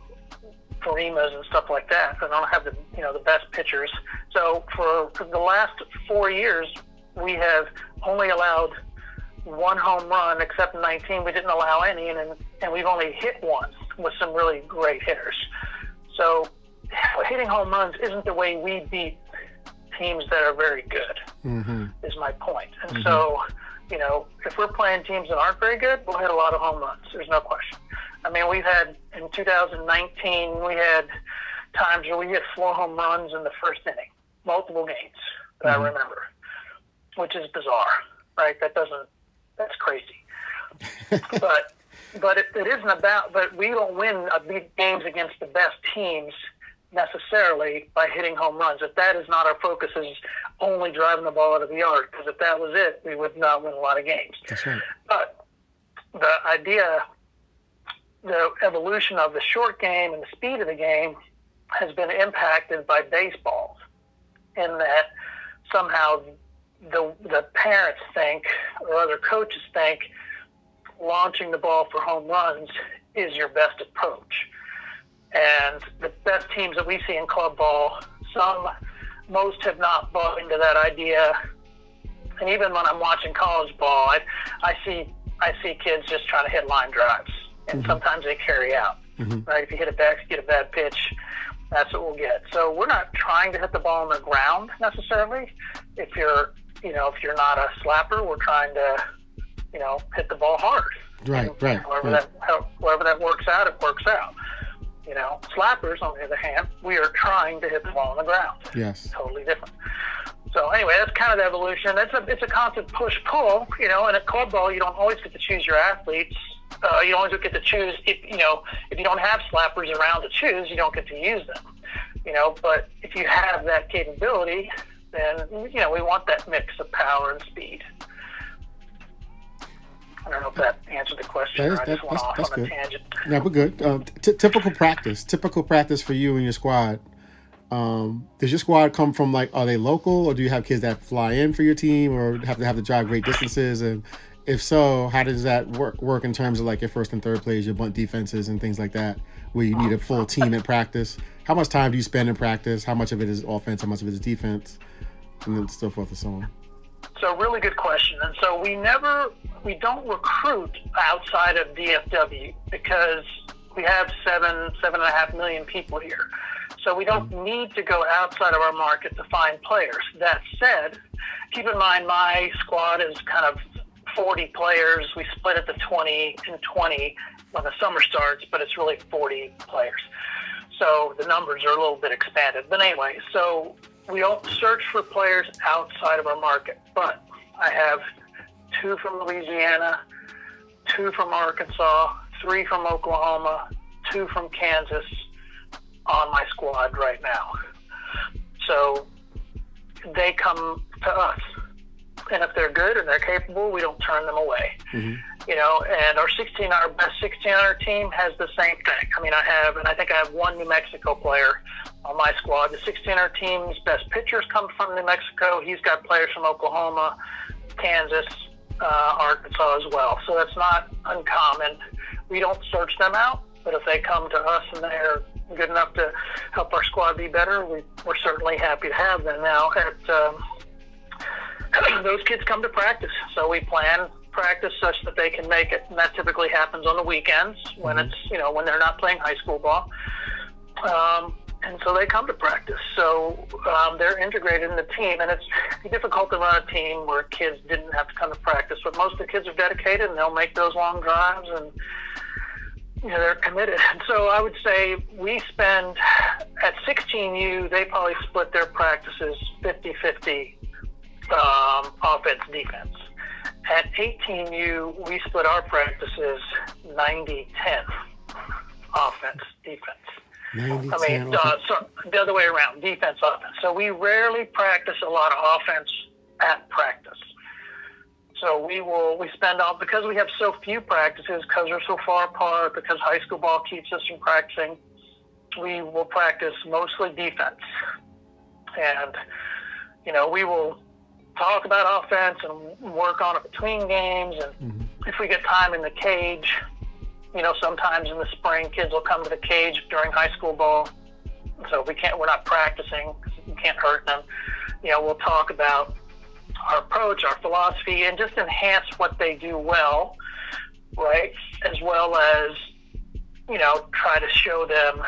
Farimas and stuff like that. I don't have the you know the best pitchers. So for, for the last four years, we have only allowed one home run, except in 19 we didn't allow any, and and we've only hit one with some really great hitters. So hitting home runs isn't the way we beat teams that are very good. Mm-hmm. Is my point. And mm-hmm. so you know if we're playing teams that aren't very good, we'll hit a lot of home runs. There's no question. I mean, we've had in 2019, we had times where we hit four home runs in the first inning, multiple games that mm-hmm. I remember, which is bizarre, right? That doesn't, that's crazy. but but it, it isn't about. But we don't win big games against the best teams necessarily by hitting home runs. If that is not our focus, is only driving the ball out of the yard. Because if that was it, we would not win a lot of games. That's right. But the idea the evolution of the short game and the speed of the game has been impacted by baseball in that somehow the the parents think or other coaches think launching the ball for home runs is your best approach. And the best teams that we see in club ball, some most have not bought into that idea. And even when I'm watching college ball, I I see I see kids just trying to hit line drives and mm-hmm. sometimes they carry out. Mm-hmm. Right? If you hit a back, get a bad pitch, that's what we'll get. So we're not trying to hit the ball on the ground necessarily. If you're, you know, if you're not a slapper, we're trying to, you know, hit the ball hard. Right, and right. Wherever right. that, wherever that works out, it works out. You know, slappers, on the other hand, we are trying to hit the ball on the ground. Yes. Totally different. So anyway, that's kind of the evolution. It's a it's a constant push pull, you know. And at club ball, you don't always get to choose your athletes. Uh, you always get to choose if you know if you don't have slappers around to choose, you don't get to use them. You know, but if you have that capability, then you know we want that mix of power and speed. I don't know if that answered the question. That is- or I just that- went that's- off that's on a good. tangent. Yeah, we're good. Um, t- typical practice. Typical practice for you and your squad. Um, does your squad come from like are they local or do you have kids that fly in for your team or have to have to drive great distances and if so, how does that work work in terms of like your first and third plays, your bunt defenses and things like that, where you need a full team in practice? How much time do you spend in practice? How much of it is offense? How much of it is defense? And then so forth and so on. So really good question. And so we never, we don't recruit outside of DFW because we have seven, seven and a half million people here. So we don't mm-hmm. need to go outside of our market to find players. That said, keep in mind my squad is kind of 40 players. We split it to 20 and 20 when the summer starts, but it's really 40 players. So the numbers are a little bit expanded. But anyway, so we don't search for players outside of our market. But I have two from Louisiana, two from Arkansas, three from Oklahoma, two from Kansas on my squad right now. So they come to us. And if they're good and they're capable, we don't turn them away you know, and our 16, our best 16 on our team has the same thing. I mean, I have, and I think I have one New Mexico player on my squad. The 16 our team's best pitchers come from New Mexico. He's got players from Oklahoma, Kansas, uh, Arkansas as well. So that's not uncommon. We don't search them out, but if they come to us and they're good enough to help our squad be better, we, we're certainly happy to have them. Now, at um, those kids come to practice, so we plan practice such that they can make it, and that typically happens on the weekends when it's you know when they're not playing high school ball. Um, and so they come to practice. So um, they're integrated in the team, and it's difficult to run a team where kids didn't have to come to practice. But most of the kids are dedicated, and they'll make those long drives, and you know they're committed. And so I would say we spend at 16U, they probably split their practices 50-50 um, offense defense. At 18U, we split our practices 90-10 offense defense. 90, I mean, uh, so the other way around, defense, offense. So we rarely practice a lot of offense at practice. So we will we spend all because we have so few practices because we're so far apart because high school ball keeps us from practicing. We will practice mostly defense, and you know we will talk about offense and work on it between games. And mm-hmm. if we get time in the cage, you know, sometimes in the spring, kids will come to the cage during high school ball. So we can't, we're not practicing. We can't hurt them. You know, we'll talk about our approach, our philosophy, and just enhance what they do well, right? As well as, you know, try to show them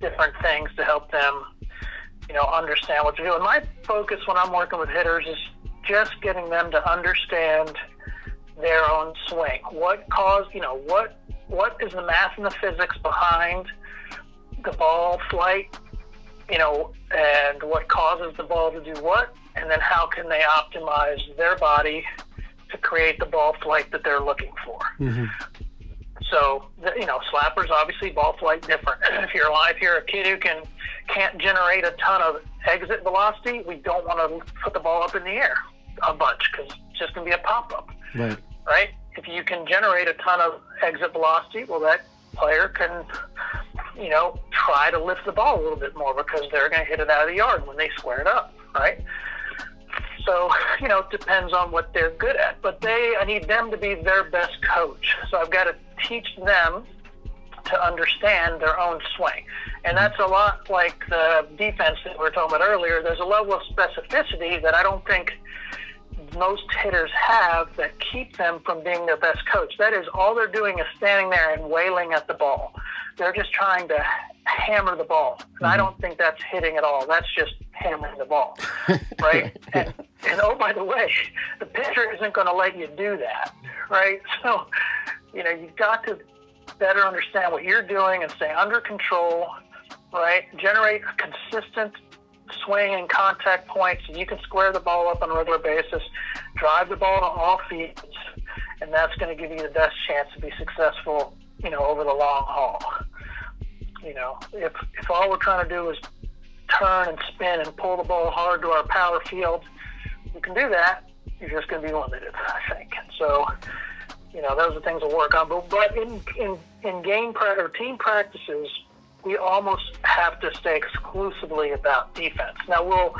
different things to help them, you know, understand what to do. And my focus when I'm working with hitters is just getting them to understand their own swing. What caused, you know, what what is the math and the physics behind the ball flight, you know, and what causes the ball to do what, and then how can they optimize their body to create the ball flight that they're looking for. Mm-hmm. So, you know, slappers obviously ball flight different. if you're if you're a kid who can can't generate a ton of exit velocity, we don't want to put the ball up in the air a bunch because it's just going to be a pop up Right. right? If you can generate a ton of exit velocity, well, that player can, you know, try to lift the ball a little bit more because they're going to hit it out of the yard when they square it up, right? So, you know, it depends on what they're good at. But they, I need them to be their best coach. So I've got to teach them to understand their own swing. And that's a lot like the defense that we were talking about earlier. There's a level of specificity that I don't think most hitters have that keep them from being their best coach. That is, all they're doing is standing there and wailing at the ball. They're just trying to hammer the ball. And I mm-hmm. don't think that's hitting at all. That's just hammering the ball, right? and, and oh, by the way, the pitcher isn't going to let you do that, right? So, you know, you've got to better understand what you're doing and stay under control, right? Generate a consistent swing and contact points, and you can square the ball up on a regular basis, drive the ball to all fields, and that's going to give you the best chance to be successful, you know, over the long haul. You know, if if all we're trying to do is turn and spin and pull the ball hard to our power field, you can do that. You're just going to be limited, I think. So, you know, those are things to work on. But, but in, in, in game pra- or team practices, we almost have to stay exclusively about defense. Now, we'll,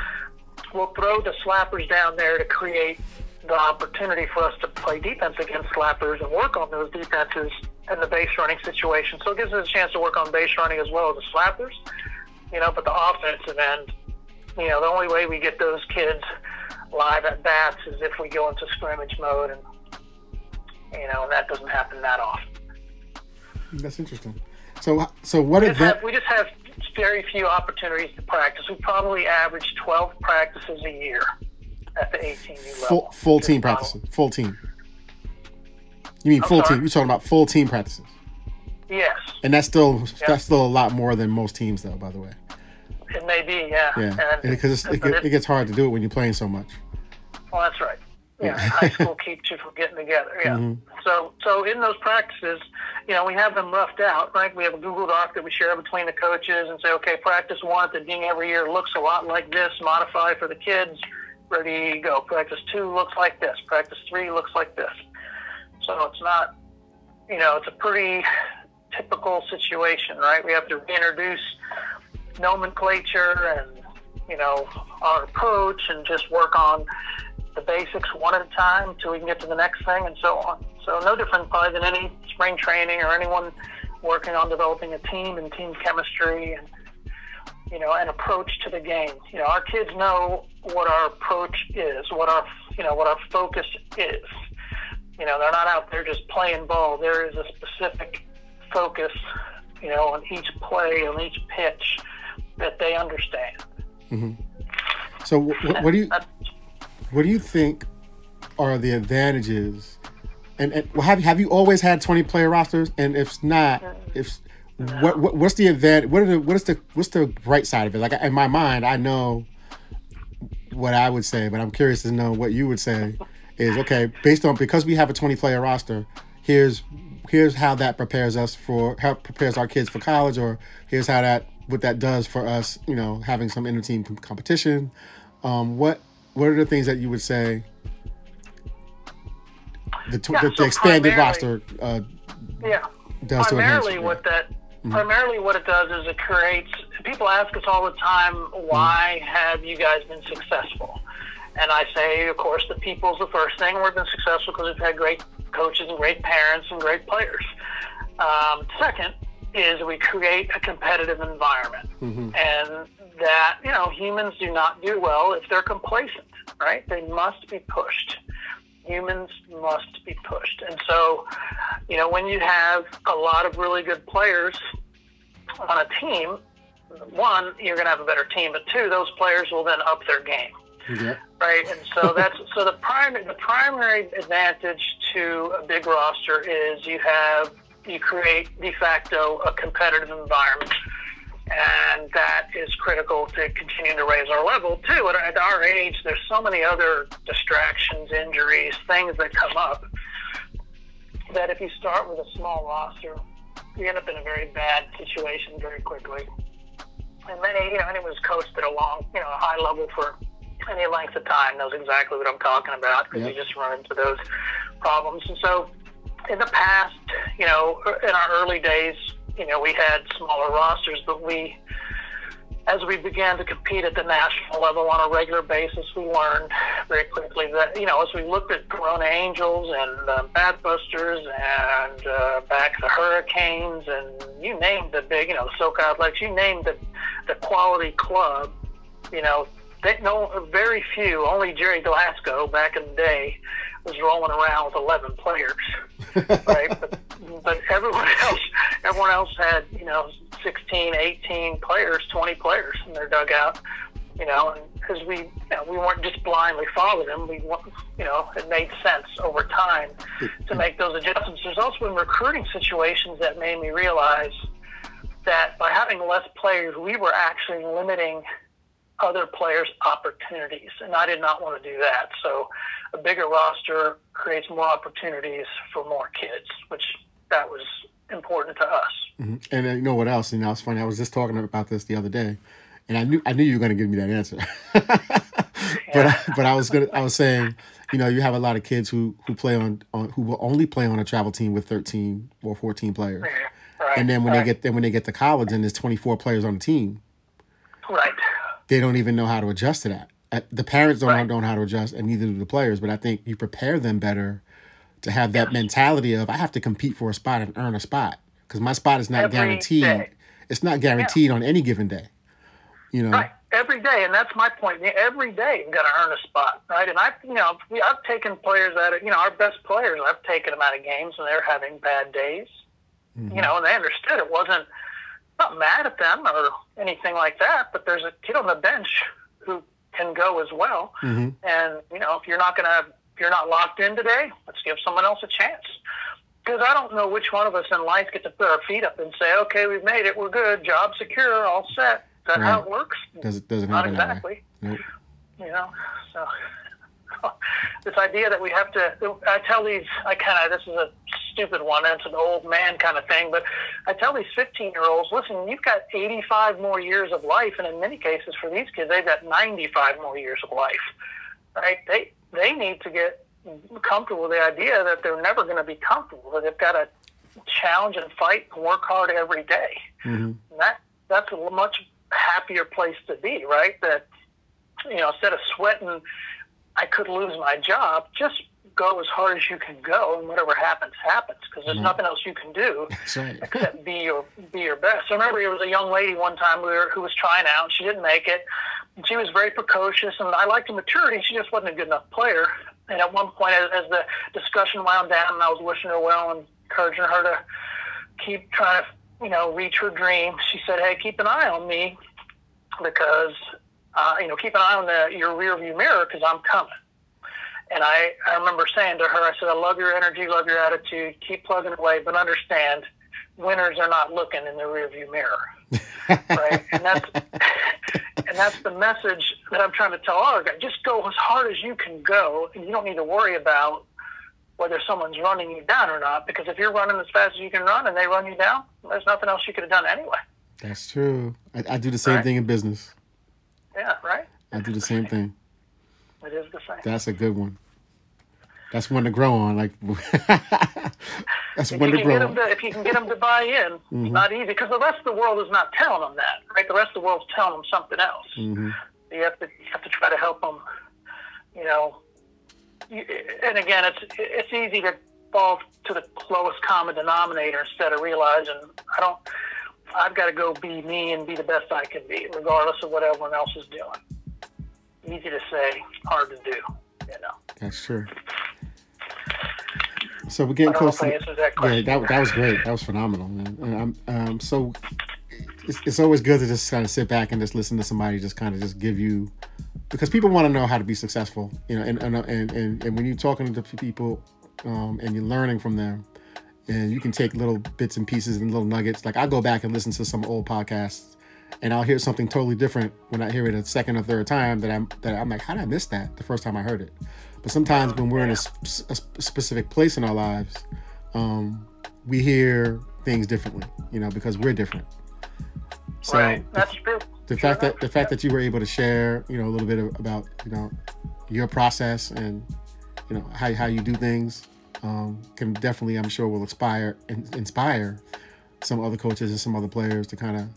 we'll throw the slappers down there to create the opportunity for us to play defense against slappers and work on those defenses and the base running situation. So it gives us a chance to work on base running as well as the slappers you know, but the offensive end, you know, the only way we get those kids live at bats is if we go into scrimmage mode, and you know, and that doesn't happen that often. That's interesting. So, so what we event? Have, we just have very few opportunities to practice. We probably average 12 practices a year at the 18 level. Full, full team practices. Full team. You mean I'm full sorry? team? You're talking about full team practices, Yes, and that's still Yeah. that's still a lot more than most teams, though. By the way, it may be. Yeah, yeah, because it, get- it gets hard to do it when you're playing so much. Well, that's right. Yeah, high school keeps you from getting together. Yeah. Mm-hmm. So, so in those practices, you know, we have them roughed out, right? We have a Google Doc that we share between the coaches and say, okay, practice one at the beginning every year looks a lot like this. Modify for the kids. Ready, go. Practice two looks like this. Practice three looks like this. So it's not, you know, it's a pretty typical situation, right? We have to reintroduce nomenclature and you know our approach and just work on the basics one at a time until we can get to the next thing and so on. So no different probably than any spring training or anyone working on developing a team and team chemistry and you know an approach to the game. You know our kids know what our approach is, what our you know what our focus is. You know they're not out there just playing ball. There is a specific focus, you know, on each play, on each pitch that they understand. Mm-hmm. So, wh- wh- what do you what do you think are the advantages? And, and well, have have you always had 20 player rosters? And if not, if what, what what's the advantage? What are the what is the what's the bright side of it? Like in my mind, I know what I would say, but I'm curious to know what you would say. Is okay based on because we have a 20 player roster. Here's here's how that prepares us for how prepares our kids for college, or here's how that what that does for us. You know, having some inter team competition. Um, what what are the things that you would say? The, tw- Yeah, the, the so expanded roster uh, Yeah. does to enhance primarily what that Mm-hmm. primarily what it does is it creates people ask us all the time why Mm-hmm. have you guys been successful and i say of course the people's the first thing we've been successful because we've had great coaches and great parents and great players um, second is we create a competitive environment Mm-hmm. and that you know humans do not do well if they're complacent right they must be pushed humans must be pushed. And so, you know, when you have a lot of really good players on a team, one, you're going to have a better team, but two, those players will then up their game. Yeah. Right, and so that's so the primary the primary advantage to a big roster is you have you create de facto a competitive environment, and that is critical to continue to raise our level too. At, at our age, there's so many other distractions, injuries, things that come up that if you start with a small roster, you end up in a very bad situation very quickly. And many, you know, anyone who's coached at a long, you know, a high level for any length of time knows exactly what I'm talking about because Yep. you just run into those problems. And so, in the past, you know, in our early days, you know, we had smaller rosters, but we, as we began to compete at the national level on a regular basis, we learned very quickly that, you know, as we looked at Corona Angels and uh, Batbusters and uh, back the Hurricanes and you named the big, you know, the SoCal Athletics, you named the, the quality club, you know, they no very few, only Jerry Glasgow back in the day was rolling around with 11 players, right? but, but everyone else, everyone else had, you know, 16, 18 players, 20 players in their dugout, you know, and because we, you know, we weren't just blindly following them. We, you know, it made sense over time to mm-hmm. make those adjustments. There's also been recruiting situations that made me realize that by having less players, we were actually limiting other players opportunities, and I did not want to do that. So a bigger roster creates more opportunities for more kids, which that was important to us. Mm-hmm. And uh, you know what else? You know, it's funny. I was just talking about this the other day, and I knew I knew you were going to give me that answer. but I, but I was gonna I was saying, you know, you have a lot of kids who who play on, on who will only play on a travel team with thirteen or fourteen players, Right, and then when right, they get then when they get to college and there's twenty four players on the team, right, they don't even know how to adjust to that. Uh, The parents don't Right. know how to adjust, and neither do the players. But I think you prepare them better to have that mentality of I have to compete for a spot and earn a spot because my spot is not Every guaranteed. day. It's not guaranteed on any given day. You know, right. Every day, and that's my point. Every day, you've got to earn a spot, right? And I, you know, we, I've taken players out of, you know, our best players. I've taken them out of games, and they're having bad days. You know, and they understood it wasn't not mad at them or anything like that. But there's a kid on the bench who can go as well, Mhm. and you know, if you're not gonna, if you're not locked in today, let's give someone else a chance. Because I don't know which one of us in life get to put our feet up and say, "Okay, we've made it. We're good. Job secure. All set." Is that how it works? does it doesn't Not happen that way. exactly. Nope. You know, so this idea that we have to, I tell these, I kind of, this is a stupid one, and it's an old man kind of thing, but I tell these 15 year olds, listen, you've got 85 more years of life, and in many cases for these kids, they've got 95 more years of life, right? They, they need to get comfortable with the idea that they're never going to be comfortable, that they've got to challenge and fight and work hard every day. Mhm. And that that's a much happier place to be, right? That you know, instead of sweating, I could lose my job. Just go as hard as you can go, and whatever happens, happens. Because there's mm-hmm. nothing else you can do right. except be your be your best. I remember there was a young lady one time we were, who was trying out. and She didn't make it. She was very precocious, and I liked her maturity. She just wasn't a good enough player. And at one point, as, as the discussion wound down, and I was wishing her well and encouraging her to keep trying to, you know, reach her dream, she said, "Hey, keep an eye on me because, uh, you know, keep an eye on the, your rear view mirror because I'm coming." And I, I remember saying to her, I said, I love your energy, love your attitude, keep plugging away, but understand winners are not looking in the rearview mirror. right? And that's and that's the message that I'm trying to tell all our guys. Just go as hard as you can go and you don't need to worry about whether someone's running you down or not, because if you're running as fast as you can run and they run you down, there's nothing else you could have done anyway. That's true. I, I do the same Right. thing in business. I do the same thing. It is the same. That's a good one. That's one to grow on. Like that's if one you to can get grow them on. to, if you can get them to buy in, Mm-hmm. it's not easy because the rest of the world is not telling them that, right? The rest of the world's telling them something else. hmm You have to you have to try to help them. You know, you, and again, it's it's easy to fall to the lowest common denominator instead of realizing I don't. I've got to go be me and be the best I can be, regardless of what everyone else is doing. Easy to say, hard to do. You know. That's true. So we're getting I don't know close to I the- answered that Yeah, that, that was great. That was phenomenal, man. And I'm um, so it's, it's always good to just kind of sit back and just listen to somebody just kind of just give you because people want to know how to be successful, you know. And and and, and, and when you're talking to people um, and you're learning from them, and you can take little bits and pieces and little nuggets. Like I go back and listen to some old podcasts, and I'll hear something totally different when I hear it a second or third time. That I'm that I'm like, how did I miss that the first time I heard it? But sometimes when we're in a, sp- a specific place in our lives, um, we hear things differently, you know, because we're different. So right. the, That's true. the fact that the fact that you were able to share, you know, a little bit of, about, you know, your process and you know how how you do things um, can definitely, I'm sure, will inspire in- inspire some other coaches and some other players to kind of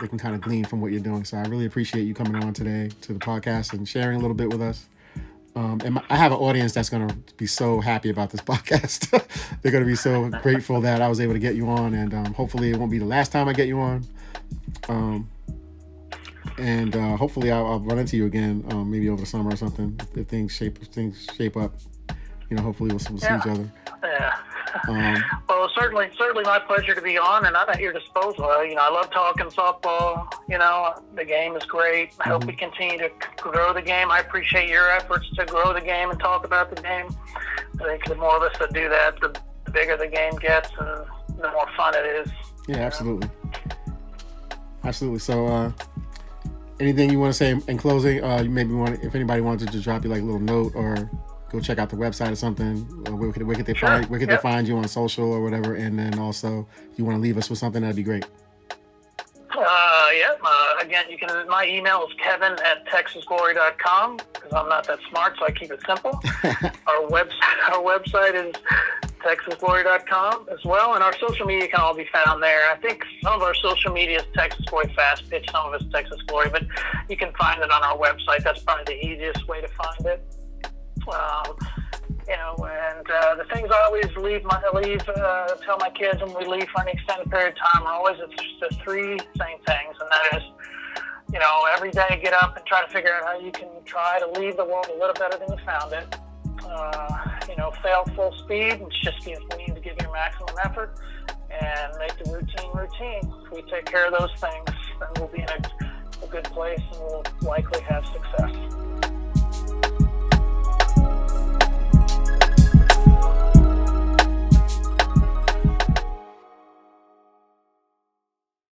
they can kind of glean from what you're doing. So I really appreciate you coming on today to the podcast and sharing a little bit with us. Um, and my, I have an audience that's going to be so happy about this podcast. They're going to be so grateful that I was able to get you on, and um, hopefully it won't be the last time I get you on. Um, and uh, hopefully I'll, I'll run into you again, um, maybe over the summer or something. If, things shape if things shape up, you know, hopefully we'll, we'll see each other. Yeah. Um, Well, certainly, certainly my pleasure to be on, and I'm at your disposal. Uh, You know, I love talking softball. You know, the game is great. I hope we continue to grow the game. I appreciate your efforts to grow the game and talk about the game. I think the more of us that do that, the, bigger the game gets and the more fun it is. Yeah, absolutely. Absolutely. So, uh, anything you want to say in closing? Uh, you maybe want if anybody wanted to just drop you like a little note or go check out the website or something. Where could, where could they Sure. find where could Yep. they find you on social or whatever? And then also, if you want to leave us with something, that'd be great. Uh, yeah. Uh, again, you can. My email is kevin at texasglory.com because I'm not that smart, so I keep it simple. our website, our website is texasglory.com as well, and our social media can all be found there. I think some of our social media is Texas Glory Fast Pitch, some of it's Texas Glory, but you can find it on our website. That's probably the easiest way to find it. Um, you know, and uh, the things I always leave my leave uh, tell my kids when we leave for an extended period of time are always the three same things, and that is, you know, every day get up and try to figure out how you can try to leave the world a little better than you found it. Uh, you know, fail full speed and just give need to give your maximum effort and make the routine routine. If we take care of those things, then we'll be in a, a good place and we'll likely have success.